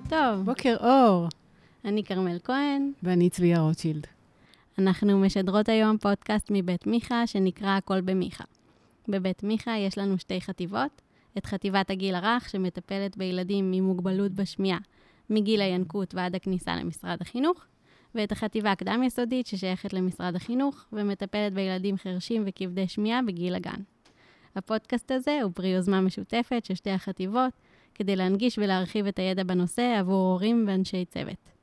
בוקר טוב. בוקר אור. אני כרמל כהן. ואני צביה רוטשילד. אנחנו משדרות היום פודקאסט מבית מיכה, שנקרא הכל במיכה. בבית מיכה יש לנו שתי חטיבות, את חטיבת הגיל הרך, שמטפלת בילדים עם מוגבלות בשמיעה, מגיל הינקות ועד הכניסה למשרד החינוך, ואת החטיבה הקדם-יסודית, ששייכת למשרד החינוך, ומטפלת בילדים חרשים וכבדי שמיעה בגיל הגן. הפודקאסט הזה הוא פרי יוזמה משותפת של שתי החטיבות, כדי להנגיש ולהרחיב את הידע בנושא עבור הורים ואנשי צוות.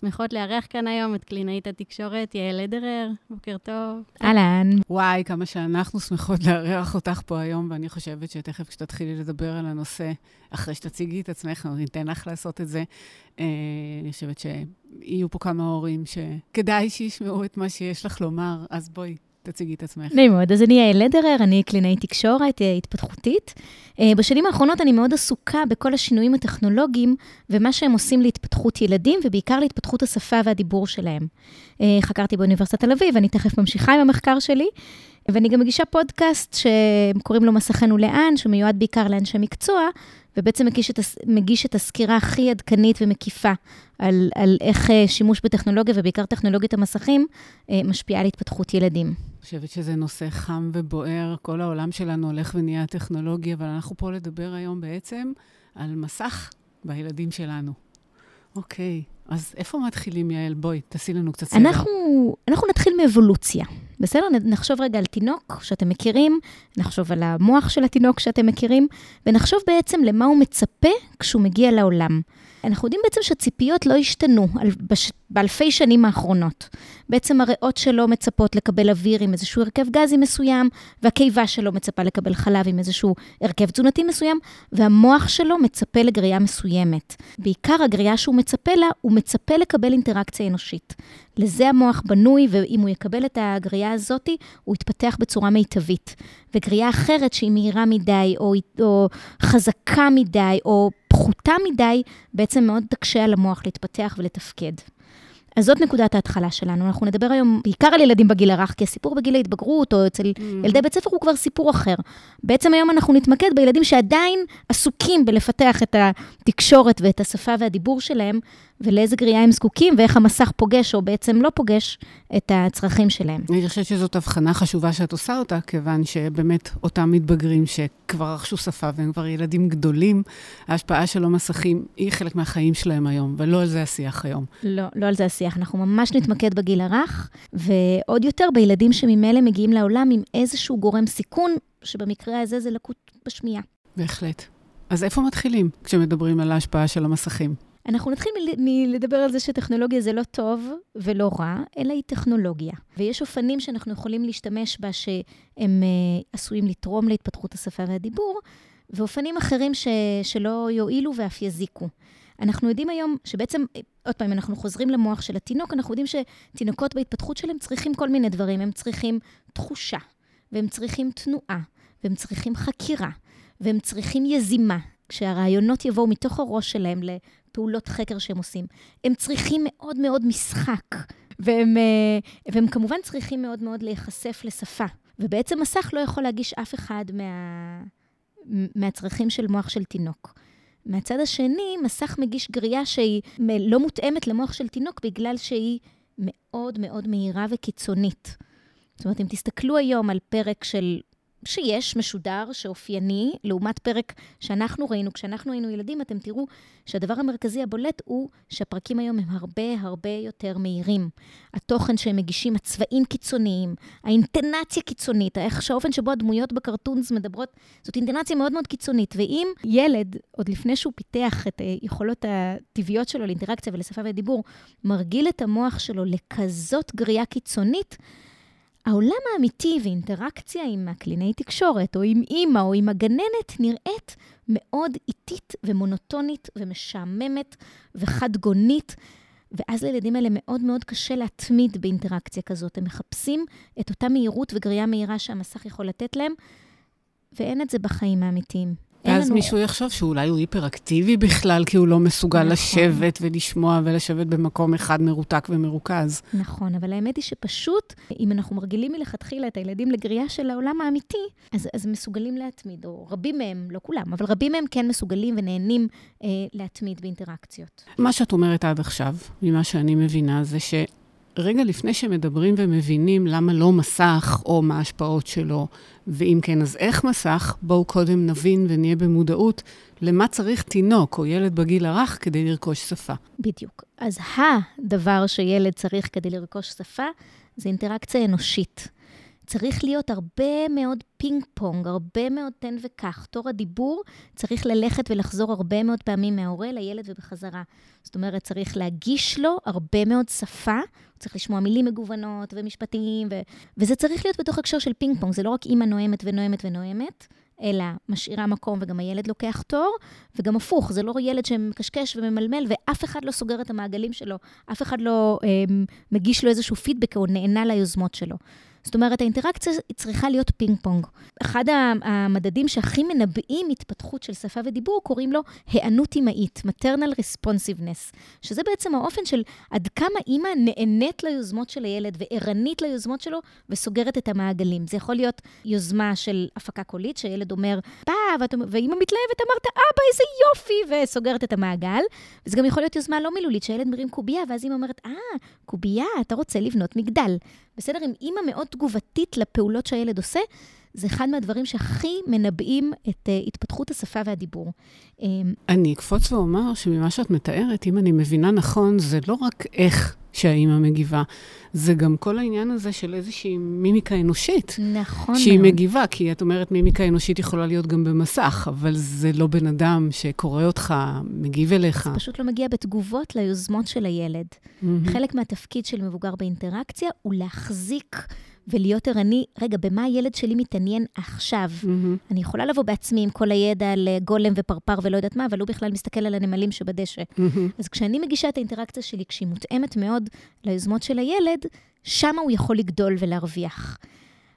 שמחות לארח כאן היום את קלינאית התקשורת יעל לדרר. בוקר טוב. אהלן. וואי, כמה שאנחנו שמחות לארח אותך פה היום, ואני חושבת שתכף כשתתחילי לדבר על הנושא, אחרי שתציגי את עצמך, אני אתן לך לעשות את זה. אה, אני חושבת שיהיו פה כמה הורים שכדאי שישמעו את מה שיש לך לומר, אז בואי, תציגי את עצמך. נעים מאוד, אז אני יעל לדרר, אני קלינאית תקשורת אה, התפתחותית. אה, בשנים האחרונות אני מאוד עסוקה בכל השינויים הטכנולוגיים ומה שהם עושים להתפתחות ילדים, ובעיקר להתפתחות השפה והדיבור שלהם. אה, חקרתי באוניברסיטת תל אביב, אני תכף ממשיכה עם המחקר שלי, ואני גם מגישה פודקאסט שקוראים לו מסכנו לאן, שמיועד בעיקר לאנשי מקצוע, ובעצם מגיש את, מגיש את הסקירה הכי עדכנית ומקיפה על, על איך שימוש בטכנולוגיה, ובעיקר טכנולוגיית המסכים, משפיעה על התפתחות ילדים. אני חושבת שזה נושא חם ובוער, כל העולם שלנו הולך ונהיה טכנולוגיה, אבל אנחנו פה לדבר היום בעצם על מסך בילדים שלנו. אוקיי, אז איפה מתחילים, יעל? בואי, תעשי לנו קצת סדר. אנחנו, אנחנו נתחיל מאבולוציה. בסדר? נחשוב רגע על תינוק שאתם מכירים, נחשוב על המוח של התינוק שאתם מכירים, ונחשוב בעצם למה הוא מצפה כשהוא מגיע לעולם. אנחנו יודעים בעצם שהציפיות לא השתנו באלפי שנים האחרונות. בעצם הריאות שלו מצפות לקבל אוויר עם איזשהו הרכב גזי מסוים, והקיבה שלו מצפה לקבל חלב עם איזשהו הרכב תזונתי מסוים, והמוח שלו מצפה לגריעה מסוימת. בעיקר הגריעה שהוא מצפה לה, הוא מצפה לקבל אינטראקציה אנושית. לזה המוח בנוי, ואם הוא יקבל את הגריעה הזאת, הוא יתפתח בצורה מיטבית. וגריעה אחרת שהיא מהירה מדי, או, או חזקה מדי, או פחותה מדי, בעצם מאוד תקשה על המוח להתפתח ולתפקד. אז זאת נקודת ההתחלה שלנו. אנחנו נדבר היום בעיקר על ילדים בגיל הרך, כי הסיפור בגיל ההתבגרות, או אצל mm-hmm. ילדי בית ספר, הוא כבר סיפור אחר. בעצם היום אנחנו נתמקד בילדים שעדיין עסוקים בלפתח את התקשורת ואת השפה והדיבור שלהם, ולאיזה גריעה הם זקוקים, ואיך המסך פוגש, או בעצם לא פוגש, את הצרכים שלהם. אני חושבת שזאת הבחנה חשובה שאת עושה אותה, כיוון שבאמת אותם מתבגרים שכבר רכשו שפה והם כבר ילדים גדולים, ההשפעה של המסכים היא חלק מהחיים שלהם היום, ולא על זה השיח היום. לא, לא על זה השיח. אנחנו ממש נתמקד בגיל הרך, ועוד יותר בילדים שממילא מגיעים לעולם עם איזשהו גורם סיכון, שבמקרה הזה זה לקות בשמיעה. בהחלט. אז איפה מתחילים כשמדברים על ההשפעה של המסכים? אנחנו נתחיל מלדבר על זה שטכנולוגיה זה לא טוב ולא רע, אלא היא טכנולוגיה. ויש אופנים שאנחנו יכולים להשתמש בה שהם uh, עשויים לתרום להתפתחות השפה והדיבור, ואופנים אחרים ש, שלא יועילו ואף יזיקו. אנחנו יודעים היום שבעצם, עוד פעם, אנחנו חוזרים למוח של התינוק, אנחנו יודעים שתינוקות בהתפתחות שלהם צריכים כל מיני דברים. הם צריכים תחושה, והם צריכים תנועה, והם צריכים חקירה, והם צריכים יזימה. כשהרעיונות יבואו מתוך הראש שלהם לפעולות חקר שהם עושים. הם צריכים מאוד מאוד משחק, והם, אה, והם כמובן צריכים מאוד מאוד להיחשף לשפה. ובעצם מסך לא יכול להגיש אף אחד מה, מהצרכים של מוח של תינוק. מהצד השני, מסך מגיש גריעה שהיא לא מותאמת למוח של תינוק בגלל שהיא מאוד מאוד מהירה וקיצונית. זאת אומרת, אם תסתכלו היום על פרק של שיש, משודר, שאופייני, לעומת פרק שאנחנו ראינו כשאנחנו היינו ילדים, אתם תראו שהדבר המרכזי הבולט הוא שהפרקים היום הם הרבה הרבה יותר מהירים. התוכן שהם מגישים, הצבעים קיצוניים, האינטנציה קיצונית, איך שהאופן שבו הדמויות בקרטונס מדברות, זאת אינטנציה מאוד מאוד קיצונית. ואם ילד, עוד לפני שהוא פיתח את היכולות הטבעיות שלו לאינטראקציה ולשפה ודיבור, מרגיל את המוח שלו לכזאת גריעה קיצונית, העולם האמיתי ואינטראקציה עם הקלינאי תקשורת, או עם אימא, או עם הגננת, נראית מאוד איטית ומונוטונית ומשעממת וחד-גונית, ואז לילדים האלה מאוד מאוד קשה להתמיד באינטראקציה כזאת. הם מחפשים את אותה מהירות וגריעה מהירה שהמסך יכול לתת להם, ואין את זה בחיים האמיתיים. ואז לנו... מישהו יחשוב שאולי הוא היפראקטיבי בכלל, כי הוא לא מסוגל נכון. לשבת ולשמוע ולשבת במקום אחד מרותק ומרוכז. נכון, אבל האמת היא שפשוט, אם אנחנו מרגילים מלכתחילה את הילדים לגריעה של העולם האמיתי, אז, אז מסוגלים להתמיד, או רבים מהם, לא כולם, אבל רבים מהם כן מסוגלים ונהנים אה, להתמיד באינטראקציות. מה שאת אומרת עד עכשיו, ממה שאני מבינה, זה ש... רגע לפני שמדברים ומבינים למה לא מסך, או מה ההשפעות שלו, ואם כן, אז איך מסך, בואו קודם נבין ונהיה במודעות למה צריך תינוק או ילד בגיל הרך כדי לרכוש שפה. בדיוק. אז הדבר שילד צריך כדי לרכוש שפה זה אינטראקציה אנושית. צריך להיות הרבה מאוד פינג פונג, הרבה מאוד תן וקח. תור הדיבור צריך ללכת ולחזור הרבה מאוד פעמים מההורה לילד ובחזרה. זאת אומרת, צריך להגיש לו הרבה מאוד שפה, הוא צריך לשמוע מילים מגוונות ומשפטים, ו... וזה צריך להיות בתוך הקשר של פינג פונג, זה לא רק אימא נואמת ונואמת ונואמת. אלא משאירה מקום וגם הילד לוקח תור, וגם הפוך, זה לא ילד שמקשקש וממלמל ואף אחד לא סוגר את המעגלים שלו, אף אחד לא אה, מגיש לו איזשהו פידבק או נענה ליוזמות שלו. זאת אומרת, האינטראקציה צריכה להיות פינג פונג. אחד המדדים שהכי מנבאים התפתחות של שפה ודיבור, קוראים לו היענות אמהית, maternal responsiveness, שזה בעצם האופן של עד כמה אימא נענית ליוזמות של הילד וערנית ליוזמות שלו וסוגרת את המעגלים. זה יכול להיות יוזמה של הפקה קולית, שהילד אומר, בא, ואימא מתלהבת, אמרת, אבא, איזה יופי, וסוגרת את המעגל. וזה גם יכול להיות יוזמה לא מילולית, שהילד מרים קובייה, ואז אימא אומרת, אה, קובייה, אתה רוצה לבנות מגדל. בסדר? אם אימא מאוד תגובתית לפעולות שהילד עושה, זה אחד מהדברים שהכי מנבאים את uh, התפתחות השפה והדיבור. אמ, אני אקפוץ ואומר שממה שאת מתארת, אם אני מבינה נכון, זה לא רק איך שהאימא מגיבה, זה גם כל העניין הזה של איזושהי מימיקה אנושית. נכון שהיא מאוד. מגיבה, כי את אומרת מימיקה אנושית יכולה להיות גם במסך, אבל זה לא בן אדם שקורא אותך, מגיב אליך. זה פשוט לא מגיע בתגובות ליוזמות של הילד. Mm-hmm. חלק מהתפקיד של מבוגר באינטראקציה הוא להחזיק ולהיות ערני, רגע, במה הילד שלי מתעניין עכשיו? Mm-hmm. אני יכולה לבוא בעצמי עם כל הידע על אה, גולם ופרפר ולא יודעת מה, אבל הוא בכלל מסתכל על הנמלים שבדשא. Mm-hmm. אז כשאני מגישה את האינטראקציה שלי, כשהיא מותאמת מאוד ליוזמות של הילד, שם הוא יכול לגדול ולהרוויח.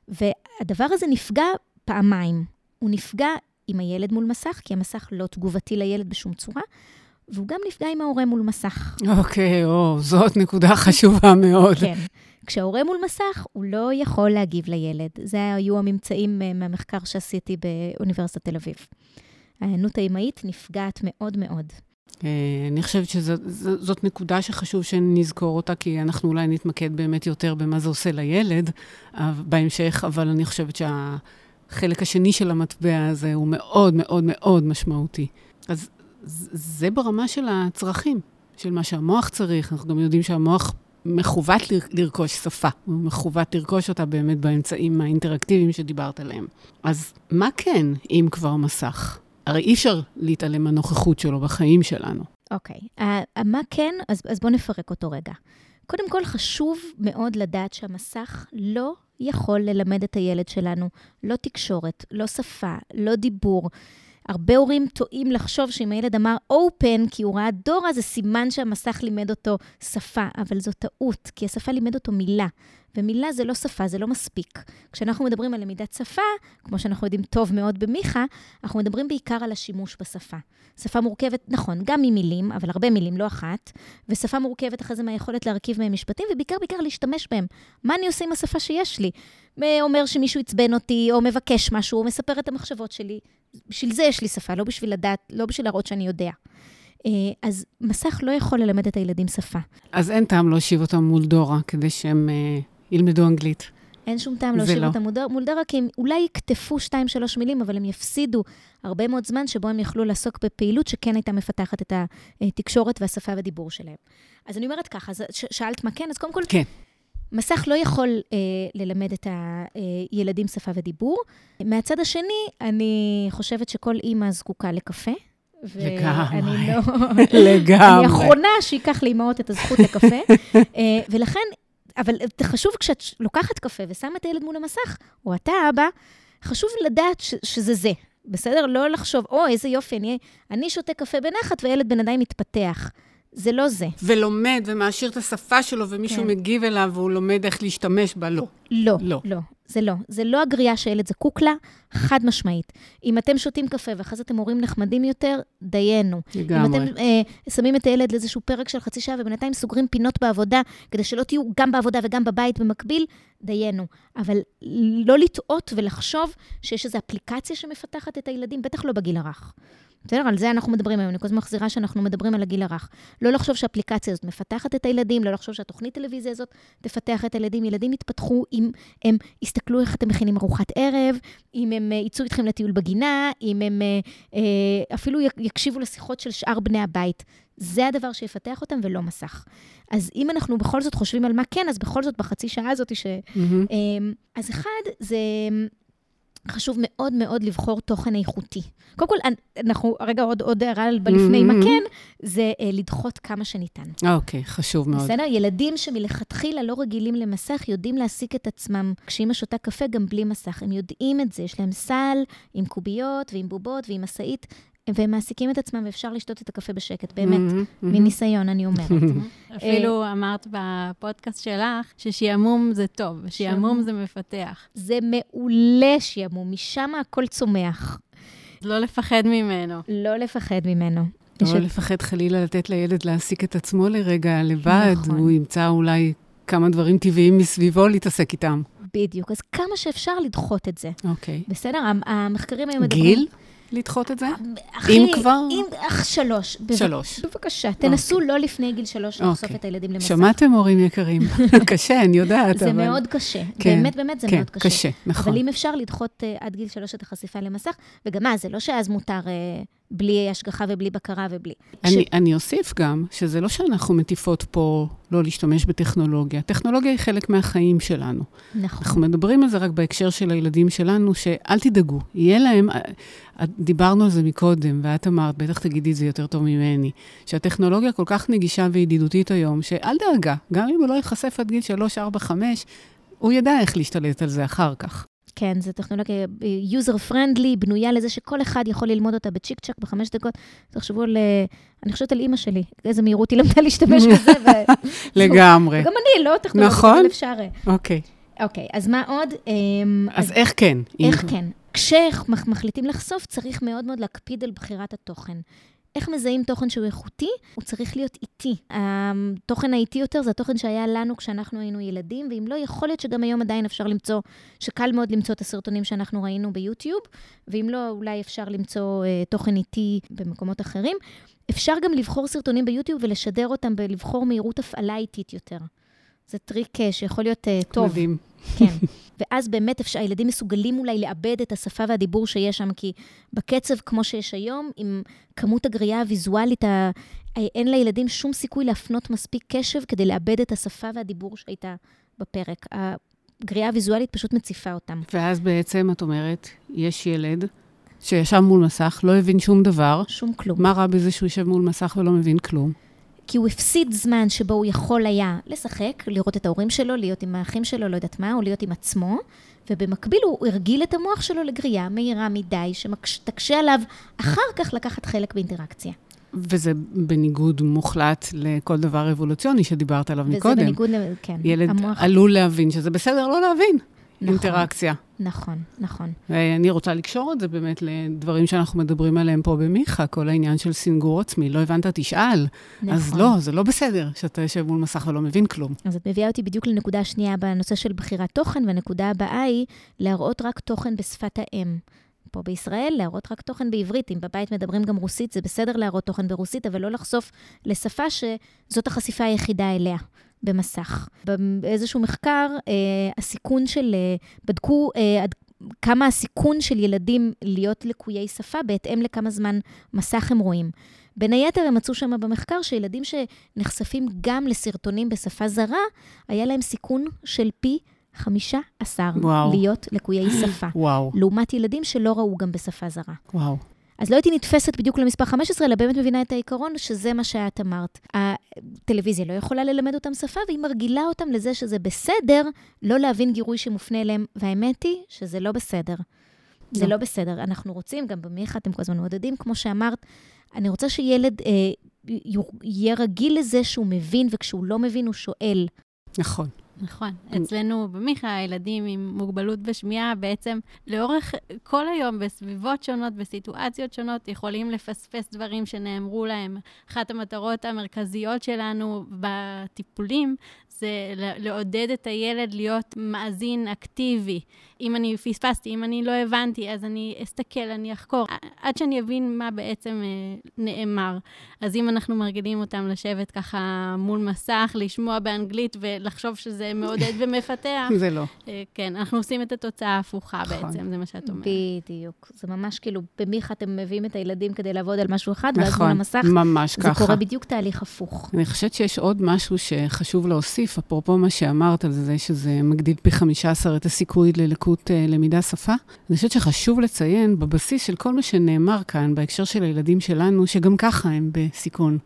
והדבר הזה נפגע פעמיים. הוא נפגע עם הילד מול מסך, כי המסך לא תגובתי לילד בשום צורה, והוא גם נפגע עם ההורה מול מסך. אוקיי, okay, או, זאת נקודה חשובה מאוד. כן. כשההורה מול מסך, הוא לא יכול להגיב לילד. זה היו הממצאים אה, מהמחקר שעשיתי באוניברסיטת תל אביב. ההיענות האמהית נפגעת מאוד מאוד. אה, אני חושבת שזאת נקודה שחשוב שנזכור אותה, כי אנחנו אולי נתמקד באמת יותר במה זה עושה לילד בהמשך, אבל אני חושבת שהחלק השני של המטבע הזה הוא מאוד מאוד מאוד משמעותי. אז זה ברמה של הצרכים, של מה שהמוח צריך. אנחנו גם יודעים שהמוח מכוות לרכוש שפה, הוא מכוות לרכוש אותה באמת באמצעים האינטראקטיביים שדיברת עליהם. אז מה כן, אם כבר מסך? הרי אי אפשר להתעלם מהנוכחות שלו בחיים שלנו. אוקיי, okay. uh, מה כן? אז, אז בואו נפרק אותו רגע. קודם כל, חשוב מאוד לדעת שהמסך לא יכול ללמד את הילד שלנו לא תקשורת, לא שפה, לא דיבור. הרבה הורים טועים לחשוב שאם הילד אמר open כי הוא ראה דורה, זה סימן שהמסך לימד אותו שפה, אבל זו טעות, כי השפה לימד אותו מילה. ומילה זה לא שפה, זה לא מספיק. כשאנחנו מדברים על למידת שפה, כמו שאנחנו יודעים טוב מאוד במיכה, אנחנו מדברים בעיקר על השימוש בשפה. שפה מורכבת, נכון, גם ממילים, אבל הרבה מילים, לא אחת, ושפה מורכבת אחרי זה מהיכולת להרכיב מהם משפטים, ובעיקר בעיקר להשתמש בהם. מה אני עושה עם השפה שיש לי? אומר שמישהו עצבן אותי, או מבקש משהו, או מספר את המחשבות שלי. בשביל זה יש לי שפה, לא בשביל לדעת, לא בשביל להראות שאני יודע. אה, אז מסך לא יכול ללמד את הילדים שפה. אז אין טעם להושיב אותם מול דורה כדי שהם אה, ילמדו אנגלית. אין שום טעם להושיב לא. אותם מול דורה, כי הם אולי יקטפו שתיים, שלוש מילים, אבל הם יפסידו הרבה מאוד זמן שבו הם יכלו לעסוק בפעילות שכן הייתה מפתחת את התקשורת והשפה והדיבור שלהם. אז אני אומרת ככה, שאלת מה כן, אז קודם כל... כן. מסך לא יכול אה, ללמד את הילדים שפה ודיבור. מהצד השני, אני חושבת שכל אימא זקוקה לקפה. לגמרי. לא... לגמרי. אני האחרונה שייקח לאימהות את הזכות לקפה. אה, ולכן, אבל חשוב כשאת לוקחת קפה ושמה את הילד מול המסך, או אתה אבא, חשוב לדעת ש- שזה זה. בסדר? לא לחשוב, או, איזה יופי, אני, אני שותה קפה בנחת והילד בינתיים מתפתח. זה לא זה. ולומד ומעשיר את השפה שלו, ומישהו כן. מגיב אליו והוא לומד איך להשתמש בה, לא. לא, לא. לא. זה לא. זה לא הגריעה שהילד זקוק לה, חד משמעית. אם אתם שותים קפה ואחרי זה אתם הורים נחמדים יותר, דיינו. לגמרי. אם אתם אה, שמים את הילד לאיזשהו פרק של חצי שעה ובינתיים סוגרים פינות בעבודה, כדי שלא תהיו גם בעבודה וגם בבית במקביל, דיינו. אבל לא לטעות ולחשוב שיש איזו אפליקציה שמפתחת את הילדים, בטח לא בגיל הרך. בסדר? על זה אנחנו מדברים היום. אני כל הזמן מחזירה שאנחנו מדברים על הגיל הרך. לא לחשוב שהאפליקציה הזאת מפתחת את הילדים, לא לחשוב שהתוכנית טלוויזיה הזאת תפתח את הילדים. ילדים יתפתחו אם הם יסתכלו איך אתם מכינים ארוחת ערב, אם הם אה, יצאו איתכם לטיול בגינה, אם הם אה, אה, אפילו יקשיבו לשיחות של שאר בני הבית. זה הדבר שיפתח אותם ולא מסך. אז אם אנחנו בכל זאת חושבים על מה כן, אז בכל זאת בחצי שעה הזאת ש... Mm-hmm. אז אחד, זה חשוב מאוד מאוד לבחור תוכן איכותי. קודם כל, אנחנו, רגע, עוד, עוד הערה בלפני mm-hmm. מה כן, זה אה, לדחות כמה שניתן. אוקיי, okay, חשוב מאוד. בסדר? ילדים שמלכתחילה לא רגילים למסך, יודעים להעסיק את עצמם כשאימא שותה קפה גם בלי מסך. הם יודעים את זה, יש להם סל עם קוביות ועם בובות ועם משאית. והם מעסיקים את עצמם, ואפשר לשתות את הקפה בשקט, באמת. מניסיון, אני אומרת. אפילו אמרת בפודקאסט שלך ששעמום זה טוב, שעמום זה מפתח. זה מעולה שעמום, משם הכל צומח. לא לפחד ממנו. לא לפחד ממנו. לא לפחד חלילה לתת לילד להעסיק את עצמו לרגע לבד, נכון. הוא ימצא אולי כמה דברים טבעיים מסביבו להתעסק איתם. בדיוק, אז כמה שאפשר לדחות את זה. אוקיי. בסדר? המחקרים היום מדברים... גיל? לדחות את זה? אחי, אם כבר? אם, אך שלוש. שלוש. בבקשה, תנסו אוקיי. לא לפני גיל שלוש לחשוף אוקיי. את הילדים למסך. שמעתם, הורים יקרים? קשה, אני יודעת, זה אבל... זה מאוד קשה. כן, באמת, באמת זה כן, מאוד קשה. קשה, נכון. אבל אם אפשר לדחות uh, עד גיל שלוש את החשיפה למסך, וגם מה, זה לא שאז מותר... Uh, בלי השגחה ובלי בקרה ובלי... אני, ש... אני אוסיף גם, שזה לא שאנחנו מטיפות פה לא להשתמש בטכנולוגיה. טכנולוגיה היא חלק מהחיים שלנו. נכון. אנחנו מדברים על זה רק בהקשר של הילדים שלנו, שאל תדאגו, יהיה להם... אה, דיברנו על זה מקודם, ואת אמרת, בטח תגידי את זה יותר טוב ממני, שהטכנולוגיה כל כך נגישה וידידותית היום, שאל דאגה, גם אם הוא לא ייחשף עד גיל 3, 4, 5, הוא ידע איך להשתלט על זה אחר כך. כן, זו טכנולוגיה user friendly, בנויה לזה שכל אחד יכול ללמוד אותה בצ'יק צ'אק בחמש דקות. תחשבו על, אה, אני חושבת על אימא שלי, איזה מהירות היא למדה להשתמש בזה. ו... לגמרי. גם אני, לא טכנולוגיה, נכון? אבל אפשר. אוקיי. אוקיי, אז מה עוד? אמ, אז, איך כן? איך. כן? כשמחליטים לחשוף, צריך מאוד מאוד להקפיד על בחירת התוכן. איך מזהים תוכן שהוא איכותי? הוא צריך להיות איטי. התוכן האיטי יותר זה התוכן שהיה לנו כשאנחנו היינו ילדים, ואם לא, יכול להיות שגם היום עדיין אפשר למצוא, שקל מאוד למצוא את הסרטונים שאנחנו ראינו ביוטיוב, ואם לא, אולי אפשר למצוא אה, תוכן איטי במקומות אחרים. אפשר גם לבחור סרטונים ביוטיוב ולשדר אותם ולבחור מהירות הפעלה איטית יותר. זה טריק אה, שיכול להיות אה, טוב. מדהים. כן. ואז באמת אפשר, הילדים מסוגלים אולי לעבד את השפה והדיבור שיש שם, כי בקצב כמו שיש היום, עם כמות הגריעה הוויזואלית, ה... אין לילדים שום סיכוי להפנות מספיק קשב כדי לאבד את השפה והדיבור שהייתה בפרק. הגריעה הוויזואלית פשוט מציפה אותם. ואז בעצם, את אומרת, יש ילד שישב מול מסך, לא הבין שום דבר. שום כלום. מה רע בזה שהוא יושב מול מסך ולא מבין כלום? כי הוא הפסיד זמן שבו הוא יכול היה לשחק, לראות את ההורים שלו, להיות עם האחים שלו, לא יודעת מה, או להיות עם עצמו, ובמקביל הוא הרגיל את המוח שלו לגריעה מהירה מדי, שתקשה עליו אחר כך לקחת חלק באינטראקציה. וזה בניגוד מוחלט לכל דבר אבולוציוני שדיברת עליו וזה מקודם. וזה בניגוד, כן. ילד המוח... עלול להבין שזה בסדר לא להבין. נכון, אינטראקציה. נכון, נכון. ואני רוצה לקשור את זה באמת לדברים שאנחנו מדברים עליהם פה במיכה, כל העניין של סינגור עצמי. לא הבנת, תשאל. נכון. אז לא, זה לא בסדר שאתה יושב מול מסך ולא מבין כלום. אז את מביאה אותי בדיוק לנקודה השנייה בנושא של בחירת תוכן, והנקודה הבאה היא להראות רק תוכן בשפת האם. פה בישראל, להראות רק תוכן בעברית. אם בבית מדברים גם רוסית, זה בסדר להראות תוכן ברוסית, אבל לא לחשוף לשפה שזאת החשיפה היחידה אליה. במסך. באיזשהו מחקר, אה, הסיכון של, אה, בדקו אה, עד כמה הסיכון של ילדים להיות לקויי שפה בהתאם לכמה זמן מסך הם רואים. בין היתר, הם מצאו שם במחקר שילדים שנחשפים גם לסרטונים בשפה זרה, היה להם סיכון של פי 15 וואו. להיות לקויי שפה. וואו. לעומת ילדים שלא ראו גם בשפה זרה. וואו. אז לא הייתי נתפסת בדיוק למספר 15, אלא באמת מבינה את העיקרון שזה מה שאת אמרת. הטלוויזיה לא יכולה ללמד אותם שפה, והיא מרגילה אותם לזה שזה בסדר לא להבין גירוי שמופנה אליהם, והאמת היא שזה לא בסדר. זה לא. לא בסדר. אנחנו רוצים, גם במיכה אתם כל הזמן מעודדים, כמו שאמרת, אני רוצה שילד אה, יהיה רגיל לזה שהוא מבין, וכשהוא לא מבין, הוא שואל. נכון. נכון. אצלנו במיכה, הילדים עם מוגבלות בשמיעה, בעצם לאורך כל היום, בסביבות שונות, בסיטואציות שונות, יכולים לפספס דברים שנאמרו להם. אחת המטרות המרכזיות שלנו בטיפולים זה לעודד את הילד להיות מאזין אקטיבי. אם אני פספסתי, אם אני לא הבנתי, אז אני אסתכל, אני אחקור, עד שאני אבין מה בעצם אה, נאמר. אז אם אנחנו מרגילים אותם לשבת ככה מול מסך, לשמוע באנגלית ולחשוב שזה מעודד ומפתח, זה לא. אה, כן, אנחנו עושים את התוצאה ההפוכה נכון. בעצם, זה מה שאת אומרת. בדיוק. זה ממש כאילו, במיכה אתם מביאים את הילדים כדי לעבוד על משהו אחד, נכון, ואז מול המסך, ממש זה ככה. קורה בדיוק תהליך הפוך. אני חושבת שיש עוד משהו שחשוב להוסיף, אפרופו מה שאמרת על זה, שזה מגדיל פי 15 את הסיכוי ללקות uh, למידה שפה. אני חושבת שחשוב לציין בבסיס של כל מה שנאמר כאן, בהקשר של הילדים שלנו, שגם ככה הם בסיכון.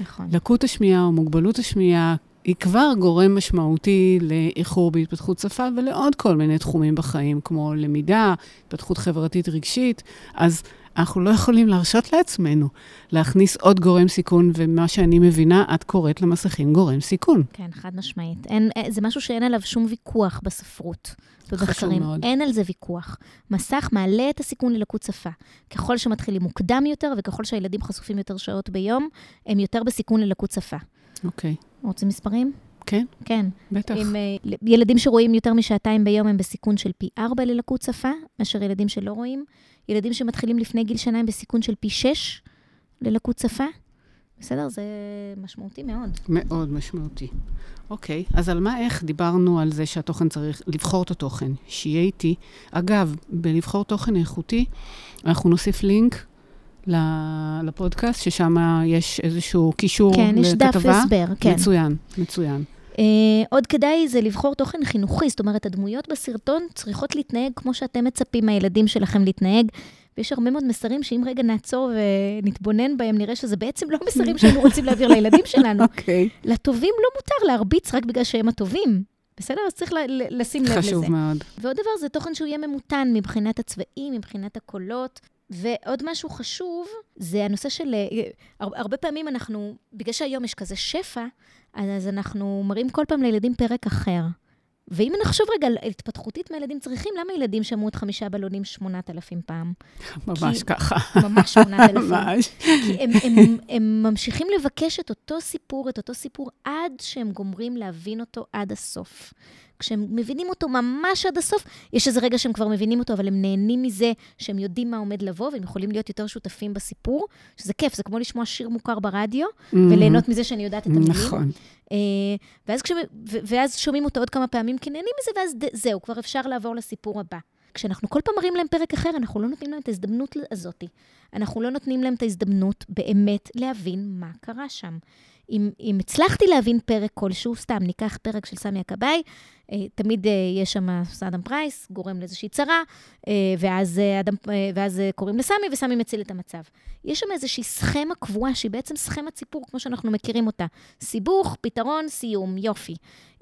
נכון. לקות השמיעה או מוגבלות השמיעה היא כבר גורם משמעותי לאיחור בהתפתחות שפה ולעוד כל מיני תחומים בחיים, כמו למידה, התפתחות חברתית רגשית. אז אנחנו לא יכולים להרשות לעצמנו להכניס עוד גורם סיכון, ומה שאני מבינה, את קוראת למסכים גורם סיכון. כן, חד משמעית. אין, אה, זה משהו שאין עליו שום ויכוח בספרות. חשוב מאוד. אין על זה ויכוח. מסך מעלה את הסיכון ללקות שפה. ככל שמתחילים מוקדם יותר, וככל שהילדים חשופים יותר שעות ביום, הם יותר בסיכון ללקות שפה. אוקיי. רוצים מספרים? כן, כן. בטח. עם, uh, ילדים שרואים יותר משעתיים ביום הם בסיכון של פי 4 ללקות שפה, מאשר ילדים שלא רואים. ילדים שמתחילים לפני גיל שנה הם בסיכון של פי 6 ללקות שפה. בסדר? זה משמעותי מאוד. מאוד משמעותי. אוקיי, אז על מה, איך דיברנו על זה שהתוכן צריך לבחור את התוכן, שיהיה איתי. אגב, בלבחור תוכן איכותי, אנחנו נוסיף לינק לפודקאסט, ששם יש איזשהו קישור כן, יש דף לכתבה. הסבר, כן. מצוין, מצוין. Uh, עוד כדאי זה לבחור תוכן חינוכי, זאת אומרת, הדמויות בסרטון צריכות להתנהג כמו שאתם מצפים מהילדים שלכם להתנהג. ויש הרבה מאוד מסרים שאם רגע נעצור ונתבונן בהם, נראה שזה בעצם לא מסרים שהיינו רוצים להעביר לילדים שלנו. אוקיי. לטובים לא מותר להרביץ רק בגלל שהם הטובים. בסדר? אז צריך לשים לב לזה. חשוב מאוד. ועוד דבר, זה תוכן שהוא יהיה ממותן מבחינת הצבעים, מבחינת הקולות. ועוד משהו חשוב, זה הנושא של... אה, הר- הרבה פעמים אנחנו, בגלל שהיום יש כזה שפע, אז אנחנו מראים כל פעם לילדים פרק אחר. ואם נחשוב רגע על התפתחותית מה ילדים צריכים, למה ילדים שמעו את חמישה בלונים 8,000 פעם? ממש כי- ככה. ממש 8,000. ממש. כי הם, הם, הם ממשיכים לבקש את אותו סיפור, את אותו סיפור, עד שהם גומרים להבין אותו עד הסוף. כשהם מבינים אותו ממש עד הסוף, יש איזה רגע שהם כבר מבינים אותו, אבל הם נהנים מזה שהם יודעים מה עומד לבוא, והם יכולים להיות יותר שותפים בסיפור, שזה כיף, זה כמו לשמוע שיר מוכר ברדיו, וליהנות מזה שאני יודעת את המילים. נכון. אה, ואז, כש... ואז שומעים אותו עוד כמה פעמים כי נהנים מזה, ואז זהו, כבר אפשר לעבור לסיפור הבא. כשאנחנו כל פעם מראים להם פרק אחר, אנחנו לא נותנים להם את ההזדמנות הזאת. אנחנו לא נותנים להם את ההזדמנות באמת להבין מה קרה שם. אם, אם הצלחתי להבין פרק כלשהו, סתם ניקח פרק של סמי הכבאי, אה, תמיד אה, יש שם אדם פרייס, גורם לאיזושהי צרה, אה, ואז, אדם, ואז קוראים לסמי, וסמי מציל את המצב. יש שם איזושהי סכמה קבועה, שהיא בעצם סכמת סיפור, כמו שאנחנו מכירים אותה. סיבוך, פתרון, סיום, יופי.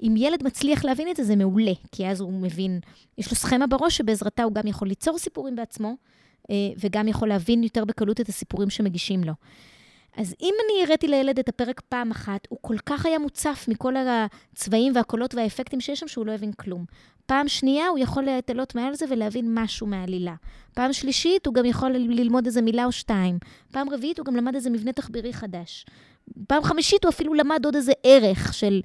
אם ילד מצליח להבין את זה, זה מעולה, כי אז הוא מבין, יש לו סכמה בראש שבעזרתה הוא גם יכול ליצור סיפורים בעצמו, וגם יכול להבין יותר בקלות את הסיפורים שמגישים לו. אז אם אני הראיתי לילד את הפרק פעם אחת, הוא כל כך היה מוצף מכל הצבעים והקולות והאפקטים שיש שם, שהוא לא הבין כלום. פעם שנייה, הוא יכול להתעלות מעל זה ולהבין משהו מהעלילה. פעם שלישית, הוא גם יכול ללמוד איזה מילה או שתיים. פעם רביעית, הוא גם למד איזה מבנה תחבירי חדש. פעם חמישית, הוא אפילו למד עוד איזה ערך של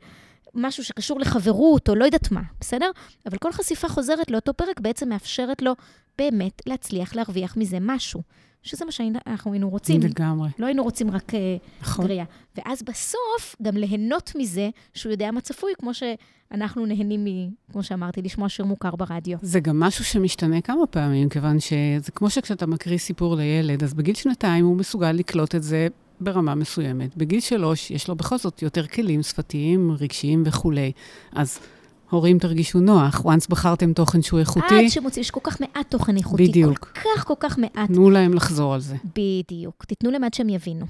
משהו שקשור לחברות, או לא יודעת מה, בסדר? אבל כל חשיפה חוזרת לאותו פרק בעצם מאפשרת לו באמת להצליח להרוויח מזה משהו. שזה מה שאנחנו היינו רוצים. לגמרי. לא היינו רוצים רק אה, נכון. גריעה. ואז בסוף, גם ליהנות מזה שהוא יודע מה צפוי, כמו שאנחנו נהנים, מ, כמו שאמרתי, לשמוע שיר מוכר ברדיו. זה גם משהו שמשתנה כמה פעמים, כיוון שזה כמו שכשאתה מקריא סיפור לילד, אז בגיל שנתיים הוא מסוגל לקלוט את זה ברמה מסוימת. בגיל שלוש יש לו בכל זאת יותר כלים שפתיים, רגשיים וכולי. אז הורים תרגישו נוח, once בחרתם תוכן שהוא איכותי, עד שמוצאים, יש כל כך מעט תוכן איכותי. בדיוק. כל כך, כל כך מעט. תנו להם לחזור על זה. בדיוק. תיתנו להם עד שהם יבינו.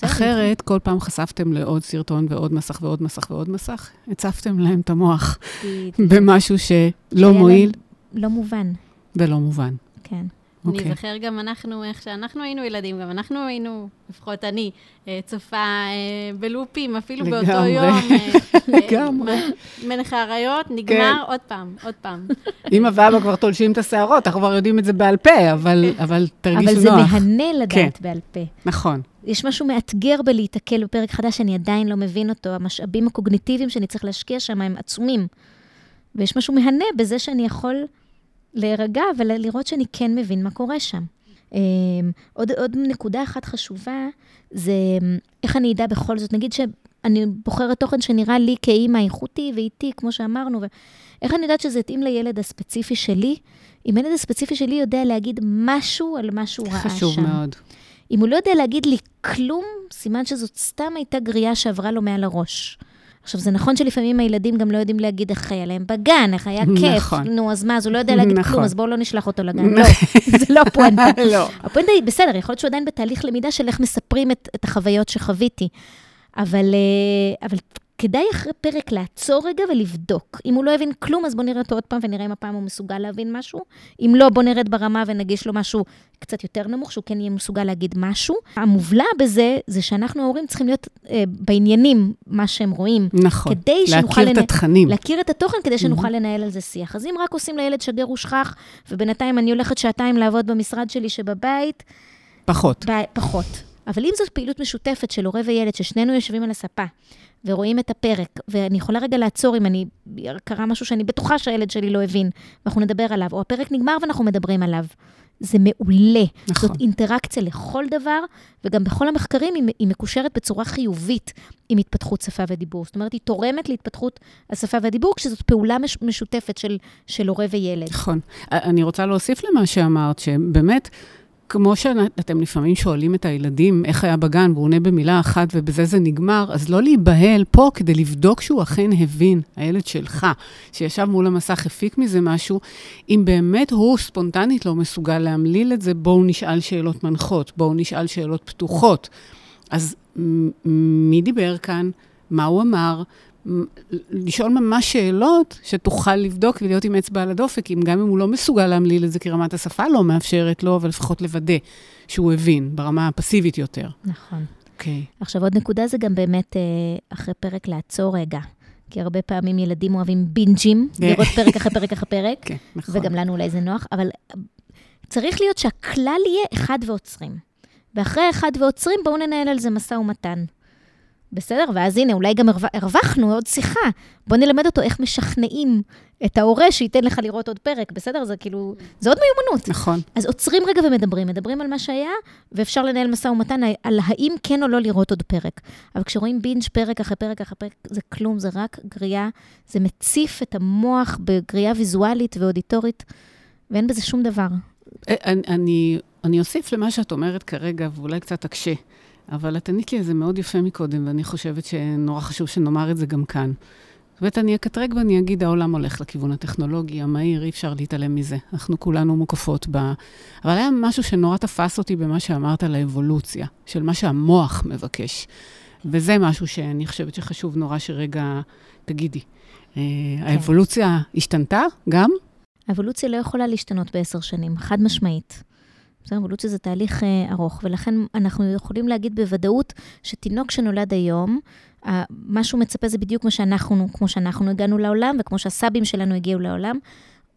אחרת, כל פעם חשפתם לעוד סרטון ועוד מסך ועוד מסך ועוד מסך, הצפתם להם את המוח. במשהו שלא מועיל לא מובן, ולא מובן. כן. אני אוקיי. זוכר גם אנחנו, איך שאנחנו היינו ילדים, גם אנחנו היינו, לפחות אני, אה, צופה אה, בלופים, אפילו באותו לגמרי. יום. אה, לגמרי. מלך האריות, נגמר עוד פעם, עוד פעם. אמא ואבא כבר תולשים את השערות, אנחנו כבר יודעים את זה בעל פה, אבל, אבל תרגישו אבל זה נוח. מהנה לדעת כן. בעל פה. נכון. יש משהו מאתגר בלהיתקל בפרק חדש שאני עדיין לא מבין אותו. המשאבים הקוגניטיביים שאני צריך להשקיע שם הם עצומים. ויש משהו מהנה בזה שאני יכול להירגע ולראות שאני כן מבין מה קורה שם. אמ, עוד, עוד נקודה אחת חשובה, זה אמ, איך אני אדע בכל זאת, נגיד שאני בוחרת תוכן שנראה לי כאימא איכותי ואיטי, כמו שאמרנו, ואיך אני יודעת שזה יתאים לילד הספציפי שלי? אם הילד הספציפי שלי יודע להגיד משהו על מה שהוא ראה שם. חשוב מאוד. אם הוא לא יודע להגיד לי כלום, סימן שזאת סתם הייתה גריעה שעברה לו מעל הראש. עכשיו, זה נכון שלפעמים הילדים גם לא יודעים להגיד איך היה להם בגן, איך היה כיף. נכון. נו, אז מה, אז הוא לא יודע להגיד נכון. כלום, אז בואו לא נשלח אותו לגן. לא, זה לא הפואנטה. לא. הפואנטה היא, בסדר, יכול להיות שהוא עדיין בתהליך למידה של איך מספרים את, את החוויות שחוויתי. אבל, אה, אבל כדאי אחרי פרק לעצור רגע ולבדוק. אם הוא לא הבין כלום, אז בואו נראה אותו עוד פעם ונראה אם הפעם הוא מסוגל להבין משהו. אם לא, בואו נרד ברמה ונגיש לו משהו קצת יותר נמוך, שהוא כן יהיה מסוגל להגיד משהו. המובלע בזה, זה שאנחנו ההורים צריכים להיות אה, בעניינים, מה שהם רואים. נכון. כדי שנוכל... להכיר את לנ- התכנים. להכיר את התוכן כדי שנוכל לנהל על זה שיח. אז אם רק עושים לילד שגר ושכח, ובינתיים אני הולכת שעתיים לעבוד במשרד שלי שבבית, פחות. ב- פחות. אבל אם זאת פעילות משותפת של הורה וילד, ששנינו יושבים על הספה ורואים את הפרק, ואני יכולה רגע לעצור אם אני, קרה משהו שאני בטוחה שהילד שלי לא הבין, ואנחנו נדבר עליו, או הפרק נגמר ואנחנו מדברים עליו. זה מעולה. נכון. זאת אינטראקציה לכל דבר, וגם בכל המחקרים היא, היא מקושרת בצורה חיובית עם התפתחות שפה ודיבור. זאת אומרת, היא תורמת להתפתחות השפה והדיבור, כשזאת פעולה מש, משותפת של, של הורה וילד. נכון. אני רוצה להוסיף למה שאמרת, שבאמת, כמו שאתם לפעמים שואלים את הילדים איך היה בגן, והוא עונה במילה אחת ובזה זה נגמר, אז לא להיבהל פה כדי לבדוק שהוא אכן הבין, הילד שלך, שישב מול המסך, הפיק מזה משהו, אם באמת הוא ספונטנית לא מסוגל להמליל את זה, בואו נשאל שאלות מנחות, בואו נשאל שאלות פתוחות. אז מי דיבר כאן? מה הוא אמר? לשאול ממש שאלות שתוכל לבדוק ולהיות עם אצבע על הדופק, אם גם אם הוא לא מסוגל להמליל את זה כי רמת השפה לא מאפשרת לו, אבל לפחות לוודא שהוא הבין ברמה הפסיבית יותר. נכון. אוקיי. עכשיו, עוד נקודה זה גם באמת, אה, אחרי פרק לעצור רגע. כי הרבה פעמים ילדים אוהבים בינג'ים, כן. לראות פרק אחרי פרק אחרי פרק, כן, נכון. וגם לנו אולי זה נוח, אבל אה, צריך להיות שהכלל יהיה אחד ועוצרים. ואחרי אחד ועוצרים, בואו ננהל על זה משא ומתן. בסדר? ואז הנה, אולי גם הרו- הרווחנו עוד שיחה. בואו נלמד אותו איך משכנעים את ההורה שייתן לך לראות עוד פרק, בסדר? זה כאילו, זה עוד מיומנות. נכון. אז עוצרים רגע ומדברים, מדברים על מה שהיה, ואפשר לנהל משא ומתן על האם כן או לא לראות עוד פרק. אבל כשרואים בינג' פרק אחרי פרק אחרי פרק, זה כלום, זה רק גריעה, זה מציף את המוח בגריעה ויזואלית ואודיטורית, ואין בזה שום דבר. אה, אני, אני, אני אוסיף למה שאת אומרת כרגע, ואולי קצת אקשה, אבל את ענית לי על זה מאוד יפה מקודם, ואני חושבת שנורא חשוב שנאמר את זה גם כאן. אומרת, אני אקטרג ואני אגיד, העולם הולך לכיוון הטכנולוגי, המהיר, אי אפשר להתעלם מזה. אנחנו כולנו מוקפות ב... אבל היה משהו שנורא תפס אותי במה שאמרת על האבולוציה, של מה שהמוח מבקש. וזה משהו שאני חושבת שחשוב נורא שרגע תגידי. כן. האבולוציה השתנתה גם? האבולוציה לא יכולה להשתנות בעשר שנים, חד משמעית. בסדר, אבולוציה זה תהליך אה, ארוך, ולכן אנחנו יכולים להגיד בוודאות שתינוק שנולד היום, אה, מה שהוא מצפה זה בדיוק מה שאנחנו, כמו שאנחנו הגענו לעולם, וכמו שהסבים שלנו הגיעו לעולם,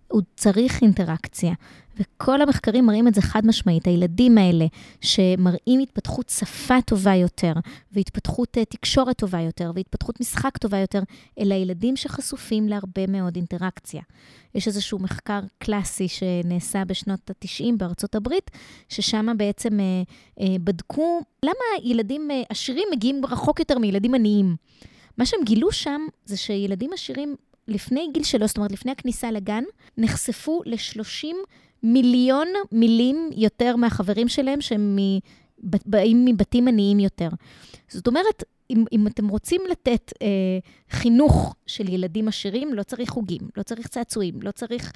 הוא צריך אינטראקציה. וכל המחקרים מראים את זה חד משמעית. הילדים האלה שמראים התפתחות שפה טובה יותר, והתפתחות uh, תקשורת טובה יותר, והתפתחות משחק טובה יותר, אלה ילדים שחשופים להרבה מאוד אינטראקציה. יש איזשהו מחקר קלאסי שנעשה בשנות ה-90 בארצות הברית, ששם בעצם uh, uh, בדקו למה ילדים uh, עשירים מגיעים רחוק יותר מילדים עניים. מה שהם גילו שם זה שילדים עשירים לפני גיל שלוש, זאת אומרת, לפני הכניסה לגן, נחשפו ל-30 מיליון מילים יותר מהחברים שלהם, שהם באים מבתים עניים יותר. זאת אומרת, אם, אם אתם רוצים לתת אה, חינוך של ילדים עשירים, לא צריך חוגים, לא צריך צעצועים, לא צריך...